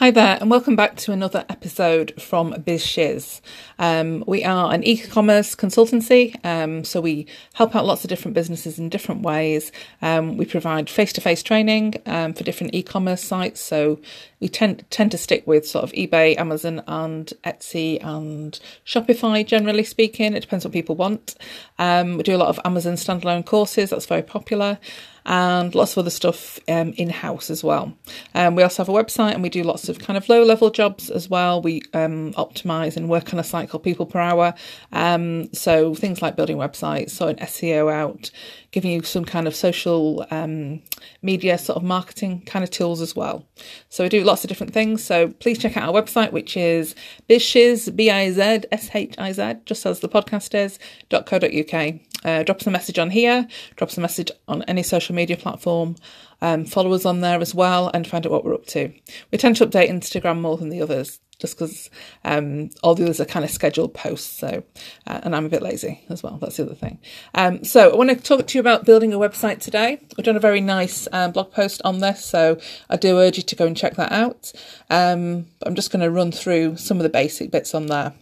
Hi there, and welcome back to another episode from BizShiz. Um, we are an e commerce consultancy, um, so we help out lots of different businesses in different ways. Um, we provide face to face training um, for different e commerce sites, so we tend, tend to stick with sort of eBay, Amazon, and Etsy and Shopify, generally speaking. It depends what people want. Um, we do a lot of Amazon standalone courses, that's very popular and lots of other stuff um, in house as well. Um, we also have a website and we do lots of kind of low level jobs as well. We um, optimize and work on a called People Per Hour. Um, so things like building websites, sorting SEO out, giving you some kind of social um, media sort of marketing kind of tools as well. So we do lots of different things. So please check out our website, which is bizshiz, B-I-Z-S-H-I-Z, just as the podcast is, .co.uk. Uh, drop us a message on here, drop us a message on any social media platform, um, follow us on there as well, and find out what we're up to. We tend to update Instagram more than the others, just because um, all the others are kind of scheduled posts. So, uh, and I'm a bit lazy as well. That's the other thing. Um, so, I want to talk to you about building a website today. I've done a very nice um, blog post on this, so I do urge you to go and check that out. Um, I'm just going to run through some of the basic bits on there.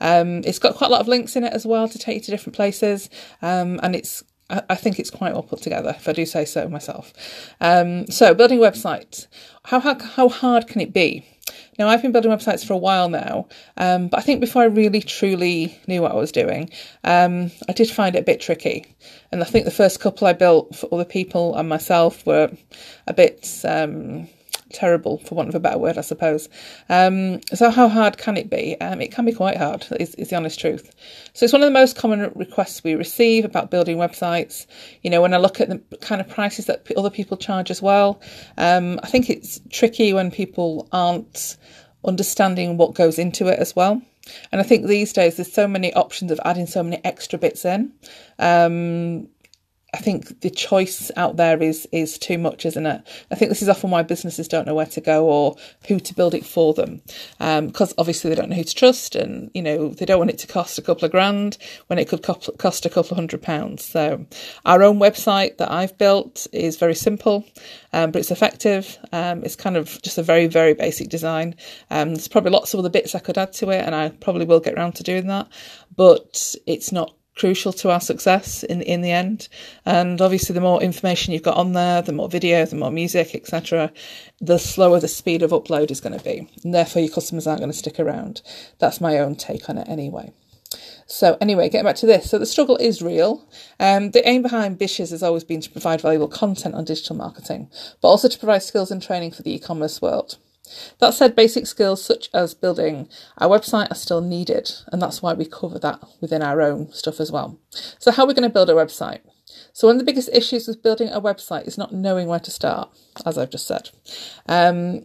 Um, it's got quite a lot of links in it as well to take you to different places, um, and it's I, think it's quite well put together, if I do say so myself. Um, so, building a website, how, how how hard can it be? Now, I've been building websites for a while now, um, but I think before I really truly knew what I was doing, um, I did find it a bit tricky. And I think the first couple I built for other people and myself were a bit um, terrible, for want of a better word, I suppose. Um, so, how hard can it be? Um, it can be quite hard, is, is the honest truth. So, it's one of the most common requests we receive about building websites. You know, when I look at the kind of prices that other people charge as well, um, I think it's tricky when people aren't understanding what goes into it as well. And I think these days there's so many options of adding so many extra bits in. Um, I think the choice out there is is too much, isn't it? I think this is often why businesses don't know where to go or who to build it for them, because um, obviously they don't know who to trust, and you know they don't want it to cost a couple of grand when it could cost a couple of hundred pounds. So, our own website that I've built is very simple, um, but it's effective. Um, it's kind of just a very very basic design. Um, there's probably lots of other bits I could add to it, and I probably will get around to doing that, but it's not crucial to our success in in the end. And obviously, the more information you've got on there, the more video, the more music, etc., the slower the speed of upload is going to be, and therefore your customers aren't going to stick around. That's my own take on it, anyway. So anyway, getting back to this. So the struggle is real. Um, the aim behind BizShiz has always been to provide valuable content on digital marketing, but also to provide skills and training for the e-commerce world. That said, basic skills such as building our website are still needed, and that's why we cover that within our own stuff as well. So, how are we going to build a website? So, one of the biggest issues with building a website is not knowing where to start, as I've just said. Um,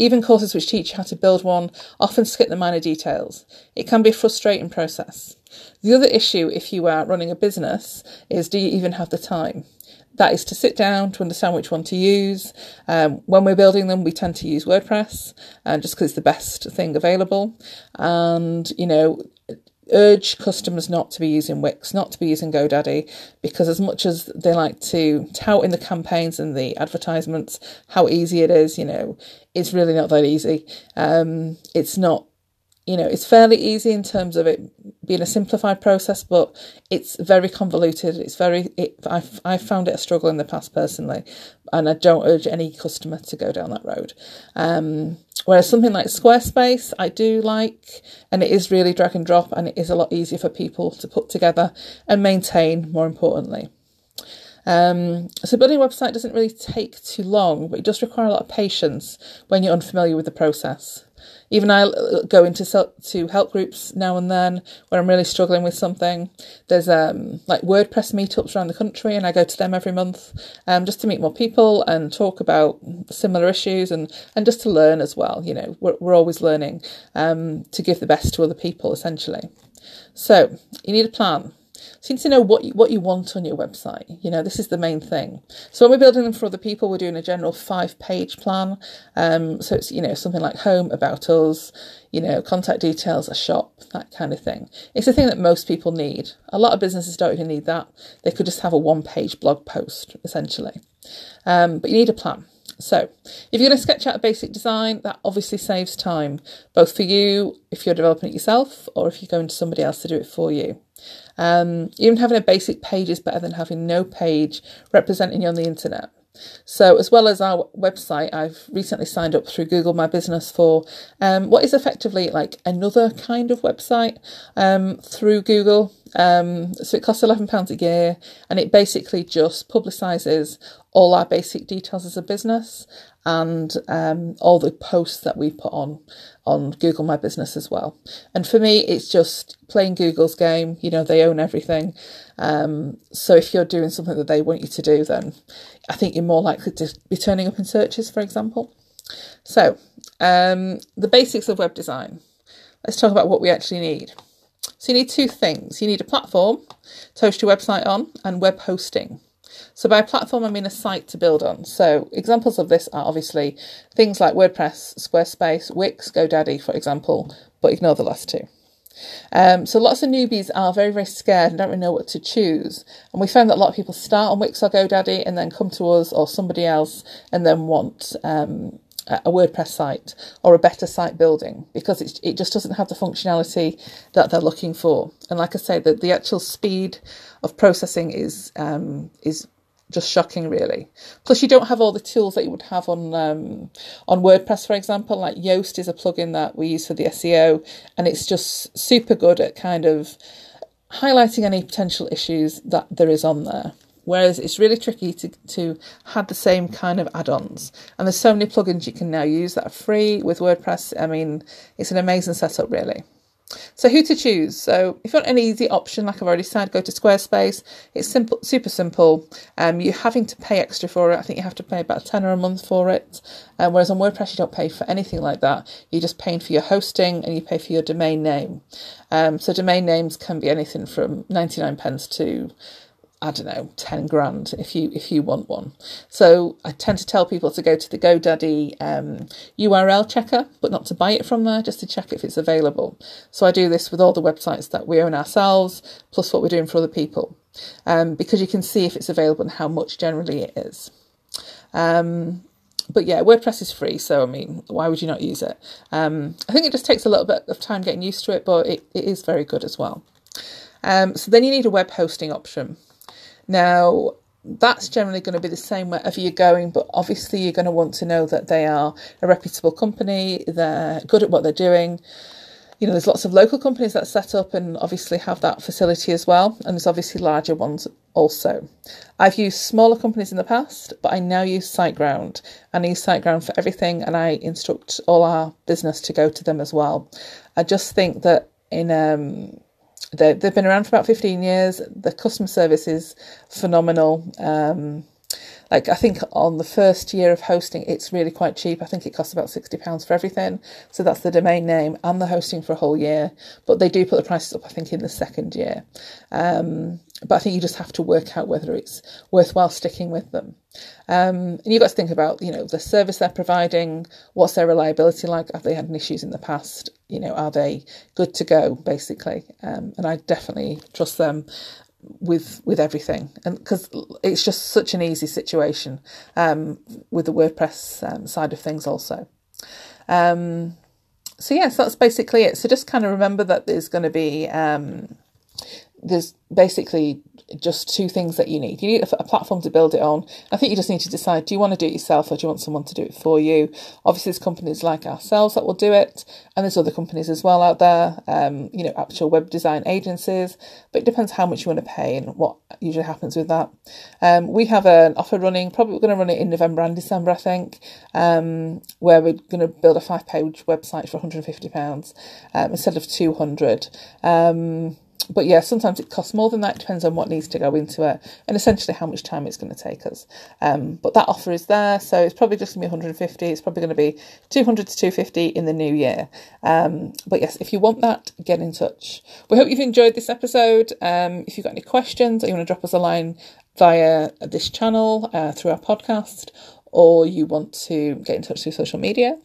even courses which teach you how to build one often skip the minor details. It can be a frustrating process. The other issue, if you are running a business, is do you even have the time? That is to sit down to understand which one to use. Um, when we're building them, we tend to use WordPress, uh, just because it's the best thing available. And you know, urge customers not to be using Wix, not to be using GoDaddy, because as much as they like to tout in the campaigns and the advertisements how easy it is, you know, it's really not that easy. Um, it's not you know, it's fairly easy in terms of it being a simplified process, but it's very convoluted. It's very, it, I've, I've found it a struggle in the past personally, and I don't urge any customer to go down that road. Um, whereas something like Squarespace, I do like, and it is really drag and drop, and it is a lot easier for people to put together and maintain, more importantly. Um, so building a website doesn't really take too long, but it does require a lot of patience when you're unfamiliar with the process. Even I go into to help groups now and then where I'm really struggling with something. There's um, like WordPress meetups around the country, and I go to them every month um, just to meet more people and talk about similar issues and, and just to learn as well. You know, we're, we're always learning um, to give the best to other people, essentially. So you need a plan. So you need to know what you, what you want on your website. You know, this is the main thing. So when we're building them for other people, we're doing a general five page plan. Um, so it's, you know, something like home, about us, you know, contact details, a shop, that kind of thing. It's a thing that most people need. A lot of businesses don't even need that. They could just have a one page blog post, essentially. Um, but you need a plan. So, if you're going to sketch out a basic design, that obviously saves time, both for you if you're developing it yourself or if you're going to somebody else to do it for you. Um, even having a basic page is better than having no page representing you on the internet. So, as well as our website, I've recently signed up through Google My Business for um, what is effectively like another kind of website um, through Google. Um, so, it costs £11 a year and it basically just publicises all our basic details as a business and um, all the posts that we put on on Google My Business as well. And for me, it's just playing Google's game. You know, they own everything. Um, so if you're doing something that they want you to do, then I think you're more likely to be turning up in searches, for example. So um, the basics of web design. Let's talk about what we actually need. So you need two things. You need a platform to host your website on and web hosting. So by platform, I mean a site to build on. So examples of this are obviously things like WordPress, Squarespace, Wix, GoDaddy, for example, but ignore the last two. Um, so lots of newbies are very, very scared and don't really know what to choose. And we found that a lot of people start on Wix or GoDaddy and then come to us or somebody else and then want um, a WordPress site or a better site building because it, it just doesn't have the functionality that they're looking for. And like I say, the, the actual speed of processing is um, is just shocking, really. Plus, you don't have all the tools that you would have on um, on WordPress, for example. Like Yoast is a plugin that we use for the SEO, and it's just super good at kind of highlighting any potential issues that there is on there. Whereas it's really tricky to, to have the same kind of add-ons. And there's so many plugins you can now use that are free with WordPress. I mean, it's an amazing setup, really. So who to choose? So if you want an easy option, like I've already said, go to Squarespace. It's simple, super simple. Um, you're having to pay extra for it. I think you have to pay about a tenner a month for it. Um, whereas on WordPress, you don't pay for anything like that. You're just paying for your hosting and you pay for your domain name. Um, so domain names can be anything from 99 pence to I don't know, 10 grand if you if you want one. So I tend to tell people to go to the GoDaddy um, URL checker, but not to buy it from there, just to check if it's available. So I do this with all the websites that we own ourselves, plus what we're doing for other people, um, because you can see if it's available and how much generally it is. Um, but yeah, WordPress is free, so I mean, why would you not use it? Um, I think it just takes a little bit of time getting used to it, but it, it is very good as well. Um, so then you need a web hosting option. Now, that's generally going to be the same wherever you're going, but obviously you're going to want to know that they are a reputable company, they're good at what they're doing. You know, there's lots of local companies that set up and obviously have that facility as well, and there's obviously larger ones also. I've used smaller companies in the past, but I now use SiteGround, and I use SiteGround for everything, and I instruct all our business to go to them as well. I just think that in um, they, they've been around for about 15 years. The customer service is phenomenal. Um, like I think on the first year of hosting, it's really quite cheap. I think it costs about sixty pounds for everything. So that's the domain name and the hosting for a whole year. But they do put the prices up, I think, in the second year. Um, but I think you just have to work out whether it's worthwhile sticking with them. Um, and you've got to think about, you know, the service they're providing, what's their reliability like? Have they had any issues in the past? You know, are they good to go, basically? Um, and I definitely trust them with with everything and because it's just such an easy situation um, with the WordPress um, side of things also um, so yes that's basically it so just kind of remember that there's going to be um, there's basically just two things that you need. You need a, platform to build it on. I think you just need to decide do you want to do it yourself or do you want someone to do it for you? Obviously, there's companies like ourselves that will do it, and there's other companies as well out there, um, you know, actual web design agencies, but it depends how much you want to pay and what usually happens with that. Um, we have an offer running, probably we're going to run it in November and December, I think, um, where we're going to build a five page website for £150 um, instead of 200 um, but yeah, sometimes it costs more than that. It depends on what needs to go into it and essentially how much time it's going to take us. Um, but that offer is there, so it's probably just going to be 150. It's probably going to be 200 to 250 in the new year. Um, but yes, if you want that, get in touch. We hope you've enjoyed this episode. Um, if you've got any questions or you want to drop us a line via this channel uh, through our podcast, or you want to get in touch through social media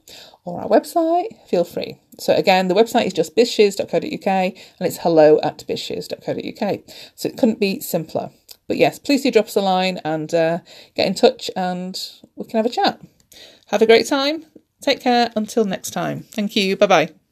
or our website, feel free. So again, the website is just bizshiz.co.uk and it's hello at bizshiz.co.uk. So it couldn't be simpler. But yes, please do drop us a line and uh, get in touch and we can have a chat. Have a great time. Take care until next time. Thank you. Bye bye.